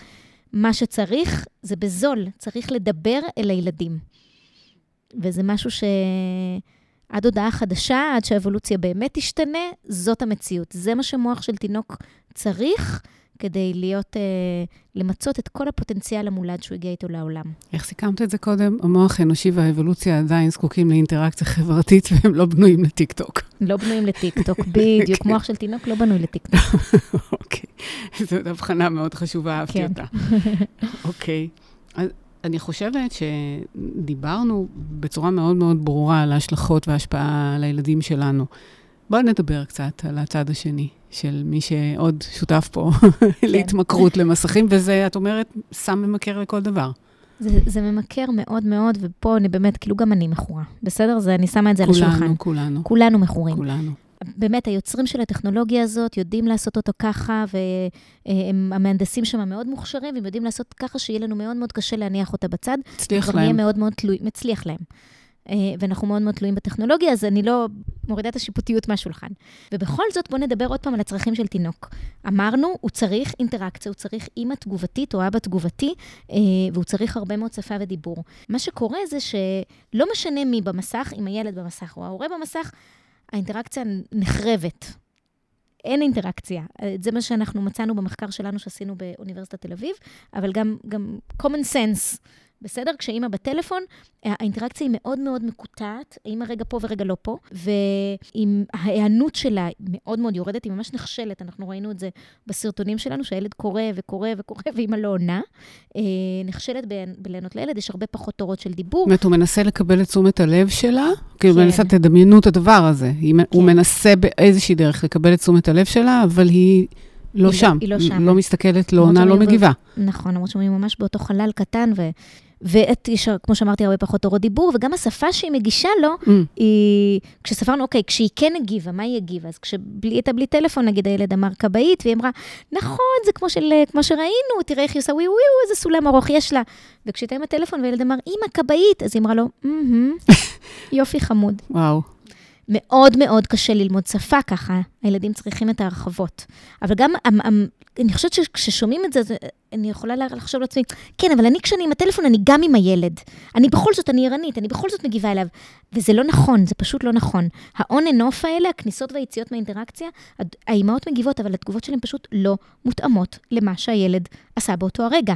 מה שצריך זה בזול, צריך לדבר אל הילדים. וזה משהו ש... עד הודעה חדשה, עד שהאבולוציה באמת תשתנה, זאת המציאות. זה מה שמוח של תינוק צריך כדי להיות, אה, למצות את כל הפוטנציאל המולד שהוא הגיע איתו לעולם. איך סיכמת את זה קודם? המוח האנושי והאבולוציה עדיין זקוקים לאינטראקציה חברתית והם לא בנויים לטיקטוק. לא בנויים לטיקטוק, בדיוק. כן. מוח של תינוק לא בנוי לטיקטוק. אוקיי, זו הבחנה מאוד חשובה, אהבתי כן. אותה. אוקיי. אני חושבת שדיברנו בצורה מאוד מאוד ברורה על ההשלכות וההשפעה על הילדים שלנו. בואו נדבר קצת על הצד השני של מי שעוד שותף פה להתמכרות למסכים, וזה, את אומרת, שם ממכר לכל דבר. זה, זה ממכר מאוד מאוד, ופה אני באמת, כאילו גם אני מכורה, בסדר? זה, אני שמה את זה על השולחן. כולנו, כולנו, כולנו מכורים. כולנו. באמת, היוצרים של הטכנולוגיה הזאת יודעים לעשות אותו ככה, והמהנדסים שם מאוד מוכשרים, והם יודעים לעשות ככה שיהיה לנו מאוד מאוד קשה להניח אותה בצד. נהיה להם. מאוד מאוד תלוי, מצליח להם. אה, ואנחנו מאוד מאוד תלויים בטכנולוגיה, אז אני לא מורידה את השיפוטיות מהשולחן. ובכל זאת, בואו נדבר עוד פעם על הצרכים של תינוק. אמרנו, הוא צריך אינטראקציה, הוא צריך אימא תגובתית או אבא תגובתי, אה, והוא צריך הרבה מאוד שפה ודיבור. מה שקורה זה שלא משנה מי במסך, אם הילד במסך או ההורה במסך, האינטראקציה נחרבת. אין אינטראקציה. אה, זה מה שאנחנו מצאנו במחקר שלנו שעשינו באוניברסיטת תל אביב, אבל גם, גם common sense. בסדר? כשאימא בטלפון, האינטראקציה היא מאוד מאוד מקוטעת, האימא רגע פה ורגע לא פה, ואם ההיענות שלה מאוד מאוד יורדת, היא ממש נכשלת, אנחנו ראינו את זה בסרטונים שלנו, שהילד קורא וקורא וקורא, ואימא לא עונה, אה, נכשלת ב- בלענות לילד, יש הרבה פחות תורות של דיבור. זאת אומרת, הוא מנסה לקבל את תשומת הלב שלה, כאילו, כן. הוא מנסה, תדמיינו את הדבר הזה. היא- הוא כן. מנסה באיזושהי דרך לקבל את תשומת הלב שלה, אבל היא לא היא לא- שם. היא לא שם. לא מסתכלת, לא עונה, לא מגיבה. נכון, למרות שהם ממש באותו חלל קטן, ו... ואת, יש, כמו שאמרתי, הרבה פחות תורות דיבור, וגם השפה שהיא מגישה לו, Mm. היא... כשספרנו, אוקיי, כשהיא כן הגיבה, מה היא הגיבה? אז כשבלי הייתה בלי טלפון, נגיד הילד אמר כבאית, והיא אמרה, נכון, זה כמו, של, כמו שראינו, תראה איך היא עושה ווי ווי, ווי, איזה סולם ארוך יש לה. וכשהייתה עם הטלפון והילד אמר, אמא, כבאית, אז היא אמרה לו, "מהמם, יופי חמוד. וואו. מאוד מאוד קשה ללמוד שפה ככה, הילדים צריכים את ההרחבות. אבל גם, אמ, אמ, אני חושבת שכששומעים את זה, אני יכולה לה- לחשוב לעצמי, כן, אבל אני כשאני עם הטלפון, אני גם עם הילד. אני בכל זאת, אני ערנית, אני בכל זאת מגיבה אליו. וזה לא נכון, זה פשוט לא נכון. ה-on and off האלה, הכניסות והיציאות מהאינטראקציה, האימהות מגיבות, אבל התגובות שלהן פשוט לא מותאמות למה שהילד עשה באותו הרגע.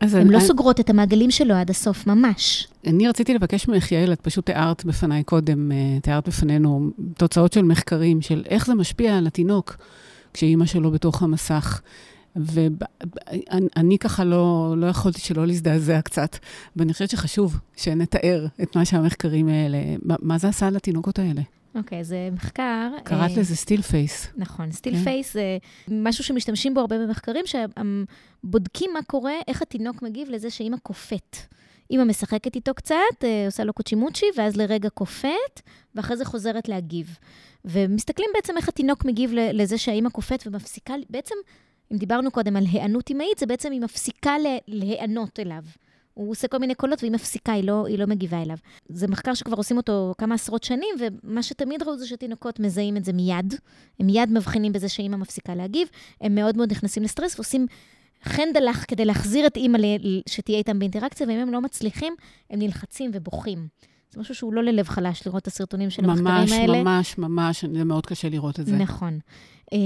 אז הן לא סוגרות את המעגלים שלו עד הסוף, ממש. אני רציתי לבקש ממך, יעל, את פשוט תיארת בפניי קודם, אה, תיארת בפנינו תוצאות של מחקרים, של איך זה משפיע על התינוק כשאימא שלו בתוך המסך. ואני ככה לא, לא יכולתי שלא להזדעזע קצת, ואני חושבת שחשוב שנתאר את מה שהמחקרים האלה, מה זה עשה לתינוקות האלה. אוקיי, זה מחקר... קראת אה, לזה still face. נכון, still כן. face זה משהו שמשתמשים בו הרבה במחקרים, שבודקים מה קורה, איך התינוק מגיב לזה שאימא קופאת. אימא משחקת איתו קצת, אה, עושה לו קוצ'ימוצ'י, ואז לרגע קופאת, ואחרי זה חוזרת להגיב. ומסתכלים בעצם איך התינוק מגיב לזה שהאימא קופאת ומפסיקה, בעצם, אם דיברנו קודם על היענות אמהית, זה בעצם היא מפסיקה להיענות אליו. הוא עושה כל מיני קולות והיא מפסיקה, היא לא, היא לא מגיבה אליו. זה מחקר שכבר עושים אותו כמה עשרות שנים, ומה שתמיד ראו זה שתינוקות מזהים את זה מיד. הם מיד מבחינים בזה שאימא מפסיקה להגיב, הם מאוד מאוד נכנסים לסטרס ועושים חן דלך כדי להחזיר את אימא שתהיה איתם באינטראקציה, ואם הם לא מצליחים, הם נלחצים ובוכים. זה משהו שהוא לא ללב חלש לראות את הסרטונים של המחקרים ממש, האלה. ממש, ממש, זה מאוד קשה לראות את זה. נכון. Uh,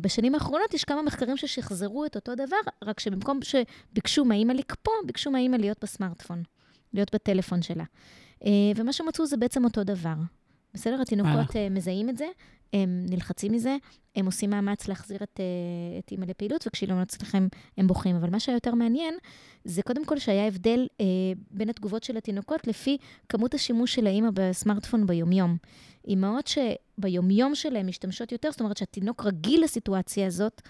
בשנים האחרונות יש כמה מחקרים ששחזרו את אותו דבר, רק שבמקום שביקשו מהאימא לקפוא, ביקשו מהאימא להיות בסמארטפון, להיות בטלפון שלה. Uh, ומה שמצאו זה בעצם אותו דבר. בסדר? התינוקות uh, מזהים את זה, הם נלחצים מזה, הם עושים מאמץ להחזיר את, uh, את אימא לפעילות, וכשהיא לא מצליחים, הם בוכים. אבל מה שהיה יותר מעניין, זה קודם כל שהיה הבדל uh, בין התגובות של התינוקות לפי כמות השימוש של האימא בסמארטפון ביומיום. אימהות שביומיום שלהן משתמשות יותר, זאת אומרת שהתינוק רגיל לסיטואציה הזאת,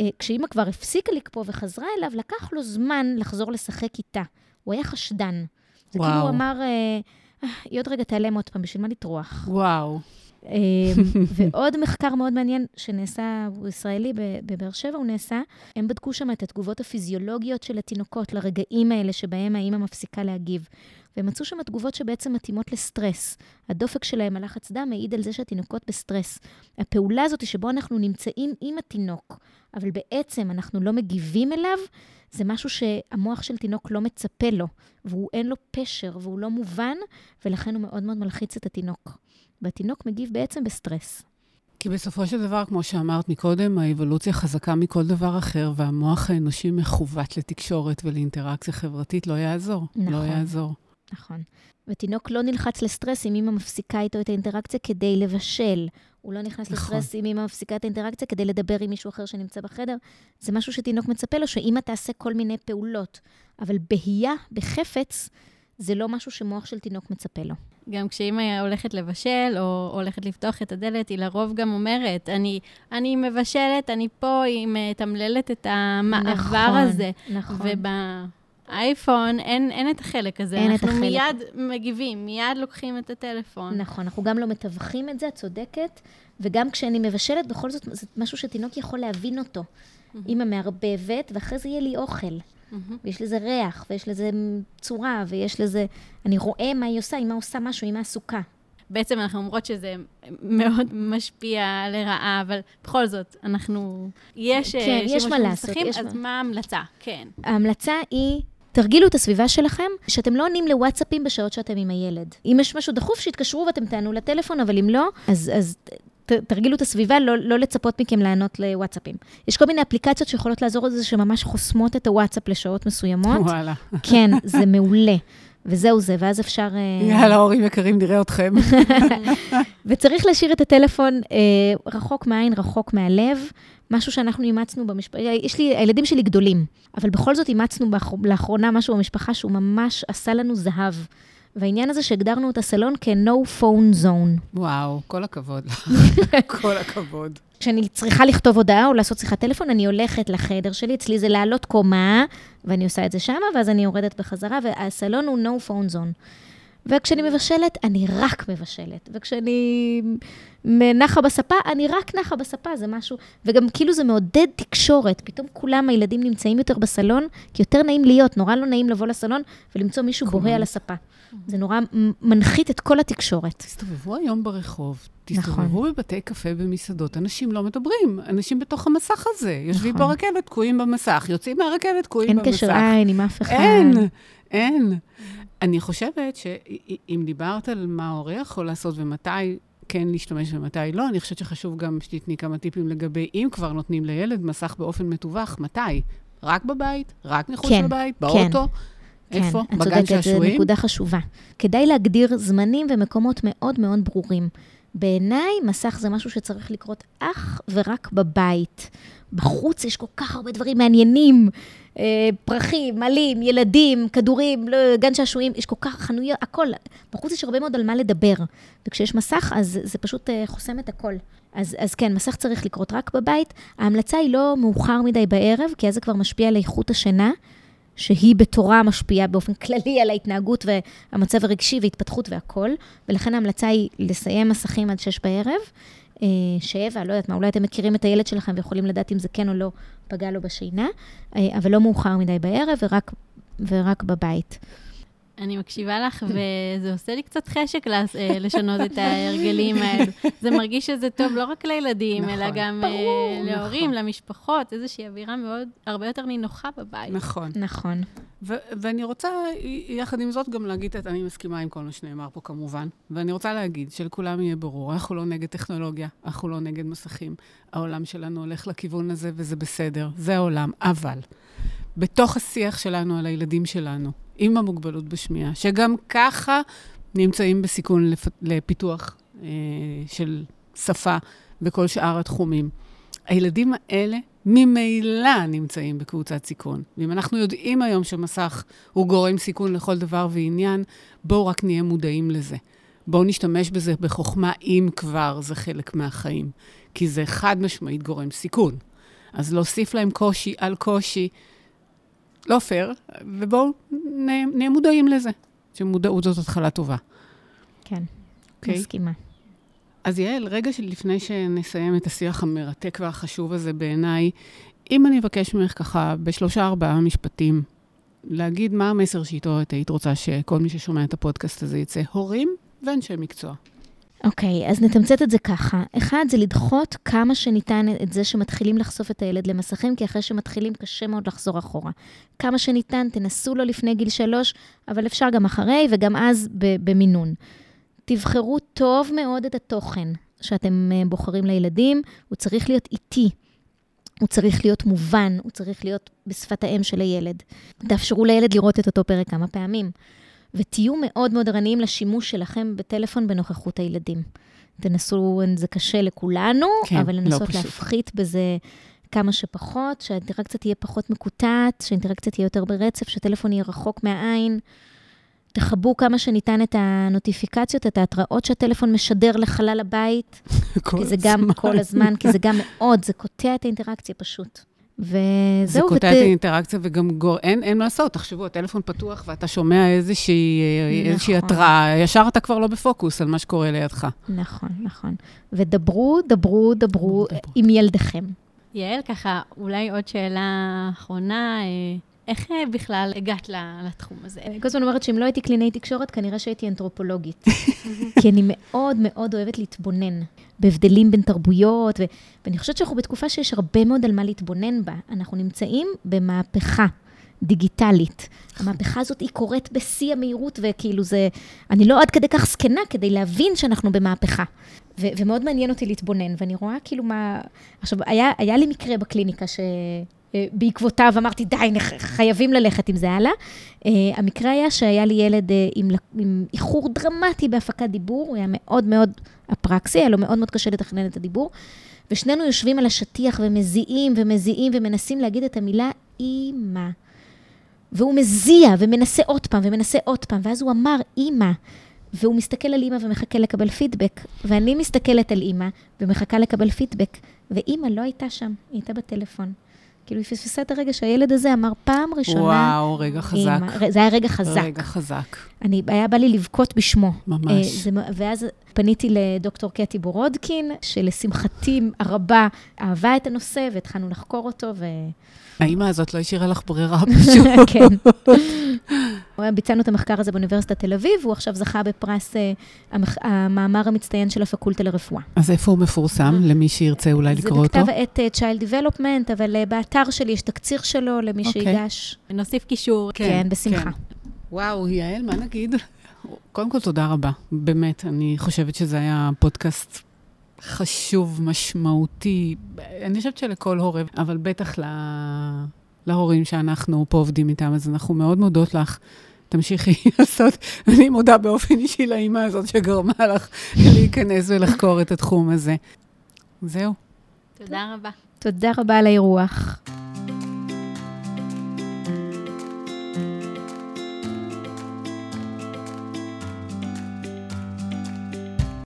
אה, כשאימא כבר הפסיקה לקפוא וחזרה אליו, לקח לו זמן לחזור לשחק איתה. הוא היה חשדן. זה וואו. כאילו הוא אמר, אה, "אה, היא עוד רגע תיעלם עוד פעם, בשביל מה לטרוח? וואו. אה, ועוד מחקר מאוד מעניין שנעשה, הוא ישראלי בבאר שבע, הוא נעשה, הם בדקו שם את התגובות הפיזיולוגיות של התינוקות לרגעים האלה שבהם האימא מפסיקה להגיב. והם מצאו שם תגובות שבעצם מתאימות לסטרס. הדופק שלהם, הלחץ דם, מעיד על זה שהתינוקות בסטרס. הפעולה הזאת שבו אנחנו נמצאים עם התינוק, אבל בעצם אנחנו לא מגיבים אליו, זה משהו שהמוח של תינוק לא מצפה לו, והוא אין לו פשר והוא לא מובן, ולכן הוא מאוד מאוד מלחיץ את התינוק. והתינוק מגיב בעצם בסטרס. כי בסופו של דבר, כמו שאמרת מקודם, האבולוציה חזקה מכל דבר אחר, והמוח האנושי מכוון לתקשורת ולאינטראקציה חברתית, לא יעזור. נכון. לא יעזור. נכון. ותינוק לא נלחץ לסטרס אם אמא מפסיקה איתו את האינטראקציה כדי לבשל. הוא לא נכנס נכון. לסטרס אם אמא מפסיקה את האינטראקציה כדי לדבר עם מישהו אחר שנמצא בחדר. זה משהו שתינוק מצפה לו, שאמא תעשה כל מיני פעולות. אבל בהייה, בחפץ, זה לא משהו שמוח של תינוק מצפה לו. גם כשאימא הולכת לבשל, או הולכת לפתוח את הדלת, היא לרוב גם אומרת, אני, אני מבשלת, אני פה, היא מתמללת את המעבר נכון, הזה. נכון. ובאייפון אין, אין את החלק הזה. אין את אנחנו החלק. מיד מגיבים, מיד לוקחים את הטלפון. נכון, אנחנו גם לא מתווכים את זה, את צודקת, וגם כשאני מבשלת, בכל זאת, זה משהו שתינוק יכול להבין אותו. אמא מערבבת, ואחרי זה יהיה לי אוכל. מהמם. ויש לזה ריח, ויש לזה צורה, ויש לזה... אני רואה מה היא עושה, אמא עושה משהו, אמא עסוקה. בעצם אנחנו אומרות שזה מאוד משפיע לרעה, אבל בכל זאת, אנחנו... יש אה, כן, יש מה לעשות, יש אז. מה ההמלצה? כן. ההמלצה היא, תרגילו את הסביבה שלכם, שאתם לא עונים לוואטסאפים בשעות שאתם עם הילד. אם יש משהו דחוף, שיתקשרו ואתם תענו לטלפון, אבל אם לא, אז, אז ת, תרגילו את הסביבה, לא, לא לצפות מכם לענות לוואטסאפים. יש כל מיני אפליקציות שיכולות לעזור לזה, שממש חוסמות את הוואטסאפ לשעות מסוימות. וואלה. כן, זה מעולה. וזהו זה, ואז אפשר... אה, יאללה, הורים יקרים, נראה אתכם. וצריך להשאיר את הטלפון אה, רחוק מהעין, רחוק מהלב, משהו שאנחנו אימצנו במשפחה. יש לי, הילדים שלי גדולים, אבל בכל זאת אימצנו באח... לאחרונה משהו במשפחה שהוא ממש עשה לנו זהב. והעניין הזה שהגדרנו את הסלון כ-No phone zone. וואו, כל הכבוד. כל הכבוד. כשאני צריכה לכתוב הודעה או לעשות שיחת טלפון, אני הולכת לחדר שלי, אצלי זה לעלות קומה, ואני עושה את זה שמה, ואז אני יורדת בחזרה, והסלון הוא no phone zone. וכשאני מבשלת, אני רק מבשלת. וכשאני נחה בספה, אני רק נחה בספה, זה משהו... וגם כאילו זה מעודד תקשורת. פתאום כולם, הילדים נמצאים יותר בסלון, כי יותר נעים להיות, נורא לא נעים לבוא לסלון ולמצוא מישהו. בוהה על הספה. זה נורא מנחית את כל התקשורת. תסתובבו היום ברחוב, נכון. תסתובבו בבתי קפה במסעדות, אנשים לא מדברים, אנשים בתוך המסך הזה. יושבים נכון. ברכבת, תקועים במסך, יוצאים מהרכבת, תקועים אין במסך. קשר עין עם אף אחד. אין, אין. אני חושבת שאם דיברת על מה ההורה יכול לעשות ומתי כן להשתמש ומתי לא, אני חושבת שחשוב גם שתתני כמה טיפים לגבי אם כבר נותנים לילד מסך באופן מתווך, מתי? רק בבית? רק מחוץ כן, לבית? כן. באוטו? איפה? כן, את בגן צודקת, זו שעשועים? נקודה חשובה. כדאי להגדיר זמנים ומקומות מאוד מאוד ברורים. בעיניי, מסך זה משהו שצריך לקרות אך ורק בבית. בחוץ יש כל כך הרבה דברים מעניינים. אה, פרחים, עלים, ילדים, כדורים, לא, גן שעשועים, יש כל כך חנויות, הכל. בחוץ יש הרבה מאוד על מה לדבר. וכשיש מסך, אז זה פשוט אה, חוסם את הכל. אז, אז כן, מסך צריך לקרות רק בבית. ההמלצה היא לא מאוחר מדי בערב, כי אז זה כבר משפיע על איכות השינה. שהיא בתורה משפיעה באופן כללי על ההתנהגות והמצב הרגשי והתפתחות והכול, ולכן ההמלצה היא לסיים מסכים עד שש בערב. אה, שבע, לא יודעת מה, אולי אתם מכירים את הילד שלכם ויכולים לדעת אם זה כן או לא פגע לו בשינה, אה, אבל לא מאוחר מדי בערב ורק, ורק בבית. אני מקשיבה לך, וזה עושה לי קצת חשק אה, לשנות את ההרגלים האלו. זה מרגיש שזה טוב לא רק לילדים, אלא נכון. גם אה, ברור, להורים, נכון. למשפחות, איזושהי אווירה מאוד, הרבה יותר נינוחה בבית. נכון. נכון. ו- ואני רוצה, יחד עם זאת, גם להגיד, את- אני מסכימה עם כל מה שנאמר פה כמובן, ואני רוצה להגיד שלכולם יהיה ברור, אנחנו לא נגד טכנולוגיה, אנחנו לא נגד מסכים. העולם שלנו הולך לכיוון הזה, וזה בסדר, זה העולם. אבל, בתוך השיח שלנו על הילדים שלנו, עם המוגבלות בשמיעה, שגם ככה נמצאים בסיכון לפ- לפיתוח אה, של שפה וכל שאר התחומים, הילדים האלה ממילא נמצאים בקבוצת סיכון. ואם אנחנו יודעים היום שמסך הוא גורם סיכון לכל דבר ועניין, בואו רק נהיה מודעים לזה. בואו נשתמש בזה בחוכמה, אם כבר זה חלק מהחיים. כי זה חד משמעית גורם סיכון. אז להוסיף להם קושי על קושי, לא פייר, ובואו נהיה, נהיה מודעים לזה. שמודעות זאת התחלה טובה. כן, אוקיי? מסכימה. אז יעל, רגע שלפני שנסיים את השיח המרתק והחשוב הזה בעיניי, אם אני אבקש ממך ככה בשלושה ארבעה משפטים, להגיד מה המסר שאיתו את היית רוצה שכל מי ששומע את הפודקאסט הזה יצא, הורים ואנשי מקצוע. אוקיי, אז נתמצת את זה ככה. אחד, זה לדחות כמה שניתן את זה שמתחילים לחשוף את הילד למסכים, כי אחרי שמתחילים קשה מאוד לחזור אחורה. כמה שניתן, תנסו לו לפני גיל שלוש, אבל אפשר גם אחרי, וגם אז במינון. תבחרו טוב מאוד את התוכן. שאתם אה, בוחרים לילדים, הוא צריך להיות איטי. הוא צריך להיות מובן, הוא צריך להיות בשפת האם של הילד. תאפשרו לילד לראות את אותו פרק כמה פעמים. ותהיו מאוד מאוד ערניים לשימוש שלכם בטלפון בנוכחות הילדים. תנסו, זה קשה לכולנו, כן, אבל לא לנסות פשוט. להפחית בזה כמה שפחות, שהאינטראקציה תהיה פחות מקוטעת, שהאינטראקציה תהיה יותר ברצף, שהטלפון יהיה רחוק מהעין. תכבו כמה שניתן את הנוטיפיקציות, את ההתראות שהטלפון משדר לחלל הבית, כל כי זה גם הזמן. כל הזמן, כי זה גם מאוד, זה קוטע את האינטראקציה פשוט. וזהו, זה קוטע את האינטראקציה וגם גור... אין, אין מה לעשות, תחשבו, הטלפון פתוח ואתה שומע איזושהי, אה, איזושהי נכון. התראה, ישר אתה כבר לא בפוקוס על מה שקורה לידך. נכון, נכון. ודברו, דברו, דברו דברו. עם ילדיכם. יעל, ככה, אולי עוד שאלה אחרונה, אה, איך אה, בכלל הגעת לתחום הזה? אני כל הזמן אומרת שאם לא הייתי קלינאי תקשורת, כנראה שהייתי אנתרופולוגית. כי אני מאוד מאוד אוהבת להתבונן בהבדלים בין תרבויות, ו- ואני חושבת שאנחנו בתקופה שיש הרבה מאוד על מה להתבונן בה. אנחנו נמצאים במהפכה דיגיטלית. המהפכה הזאת היא קורית בשיא המהירות, וכאילו זה... אני לא עד כדי כך זקנה כדי להבין שאנחנו במהפכה. ו- ומאוד מעניין אותי להתבונן, ואני רואה כאילו מה... עכשיו, היה, היה לי מקרה בקליניקה ש... אה, בעקבותיו אמרתי, די, חייבים ללכת עם זה הלאה. Uh, המקרה היה שהיה לי ילד uh, עם, עם איחור דרמטי בהפקת דיבור, הוא היה מאוד מאוד אפרקסי, היה לו מאוד מאוד קשה לתכנן את הדיבור, ושנינו יושבים על השטיח ומזיעים ומזיעים ומנסים להגיד את המילה אימא. והוא מזיע ומנסה עוד פעם ומנסה עוד פעם, ואז הוא אמר אימא. והוא מסתכל על אימא ומחכה לקבל פידבק, ואני מסתכלת על אימא ומחכה לקבל פידבק, ואימא לא הייתה שם, היא הייתה בטלפון. כאילו, היא פספסה את הרגע שהילד הזה אמר פעם ראשונה, וואו, רגע חזק. אימא. זה היה רגע חזק. רגע חזק, אני, היה בא לי לבכות בשמו. ממש. אה, זה, ואז פניתי לדוקטור קטי בורודקין, שלשמחתי הרבה אהבה את הנושא, והתחלנו לחקור אותו, ו... האימא הזאת לא השאירה לך ברירה פשוט. כן. ביצענו את המחקר הזה באוניברסיטת תל אביב, הוא עכשיו זכה בפרס אה, המח... המאמר המצטיין של הפקולטה לרפואה. אז איפה הוא מפורסם, למי שירצה אולי לקרוא זה אותו? בכתב העת אה, Child Development, אבל אה, באתר שלי יש תקציר שלו למי אוקיי. שיגש. נוסיף קישור. כן, בשמחה. וואו, יעל, מה נגיד? קודם כל, תודה רבה. באמת, אני חושבת שזה היה פודקאסט חשוב, משמעותי. אני חושבת שלכל הורה, אבל בטח לה... להורים שאנחנו פה עובדים איתם, אז אנחנו מאוד מודות לך. תמשיכי לעשות, אני מודה באופן אישי לאימא הזאת שגרמה לך להיכנס ולחקור את התחום הזה. זהו. תודה רבה. תודה רבה על האירוח.